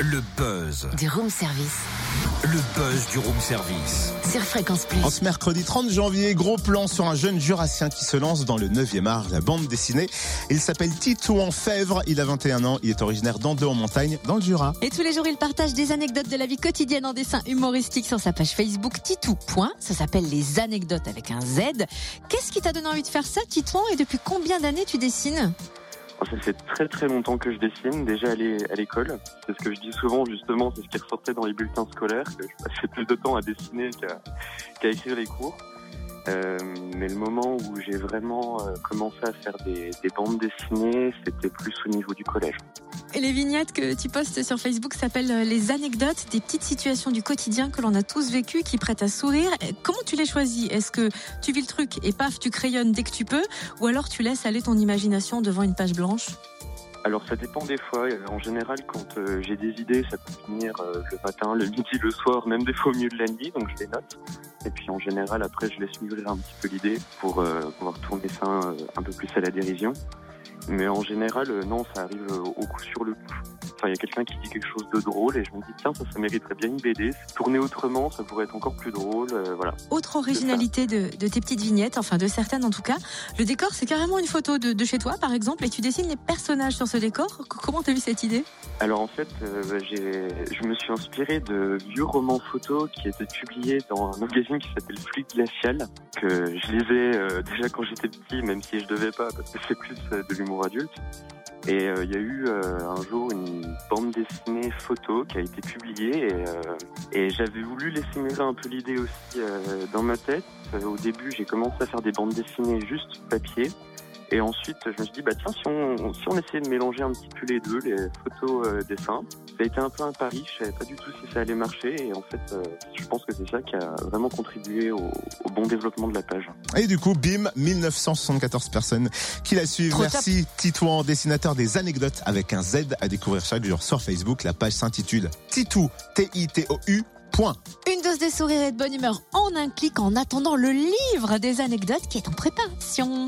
Le buzz. Du room service. Le buzz du room service. Sur Fréquence Plus. En ce mercredi 30 janvier, gros plan sur un jeune jurassien qui se lance dans le 9e art, la bande dessinée. Il s'appelle Titou Fèvre, il a 21 ans, il est originaire d'Andeux en montagne, dans le Jura. Et tous les jours, il partage des anecdotes de la vie quotidienne en dessin humoristique sur sa page Facebook Titou. Point. Ça s'appelle les anecdotes avec un Z. Qu'est-ce qui t'a donné envie de faire ça, Titouan Et depuis combien d'années tu dessines? Ça fait très très longtemps que je dessine, déjà à l'école. C'est ce que je dis souvent justement, c'est ce qui ressortait dans les bulletins scolaires, que je passais plus de temps à dessiner qu'à écrire les cours. Euh, mais le moment où j'ai vraiment euh, commencé à faire des, des bandes dessinées, c'était plus au niveau du collège. Et les vignettes que tu postes sur Facebook s'appellent euh, les anecdotes, des petites situations du quotidien que l'on a tous vécues qui prêtent à sourire. Comment tu les choisis? Est-ce que tu vis le truc et paf, tu crayonnes dès que tu peux? Ou alors tu laisses aller ton imagination devant une page blanche? Alors ça dépend des fois. En général, quand euh, j'ai des idées, ça peut venir euh, le matin, le midi, le soir, même des fois au milieu de la nuit, donc je les note. Et puis en général, après, je laisse mûrir un petit peu l'idée pour euh, pouvoir tourner ça un peu plus à la dérision. Mais en général, non, ça arrive au coup sur le coup. Enfin, il y a quelqu'un qui dit quelque chose de drôle et je me dis tiens ça ça mériterait bien une BD. Tourner autrement, ça pourrait être encore plus drôle. Euh, voilà. Autre originalité de, de, tes petites vignettes, enfin de certaines en tout cas, le décor c'est carrément une photo de, de, chez toi par exemple et tu dessines les personnages sur ce décor. Comment t'as vu cette idée? Alors en fait, euh, bah, je me suis inspiré de vieux romans photos qui étaient publiés dans un magazine qui s'appelle Fluide Glacial que je lisais euh, déjà quand j'étais petit, même si je devais pas parce que c'est plus de l'humour adulte. Et euh, il y a eu euh, un jour une bande dessinée photo qui a été publiée et, euh, j'avais voulu laisser mûrir un peu l'idée aussi dans ma tête. au début, j'ai commencé à faire des bandes dessinées juste papier. Et ensuite, je me suis dit, bah tiens, si on, si on essayait de mélanger un petit peu les deux, les photos, euh, dessins, ça a été un peu un pari. Je savais pas du tout si ça allait marcher. Et en fait, euh, je pense que c'est ça qui a vraiment contribué au, au, bon développement de la page. Et du coup, bim, 1974 personnes qui la suivent. Merci Titouan, dessinateur des anecdotes avec un Z à découvrir chaque jour sur Facebook. La page s'intitule Titou, T-I-T-O-U. Point. Une dose de sourire et de bonne humeur en un clic en attendant le livre des anecdotes qui est en préparation.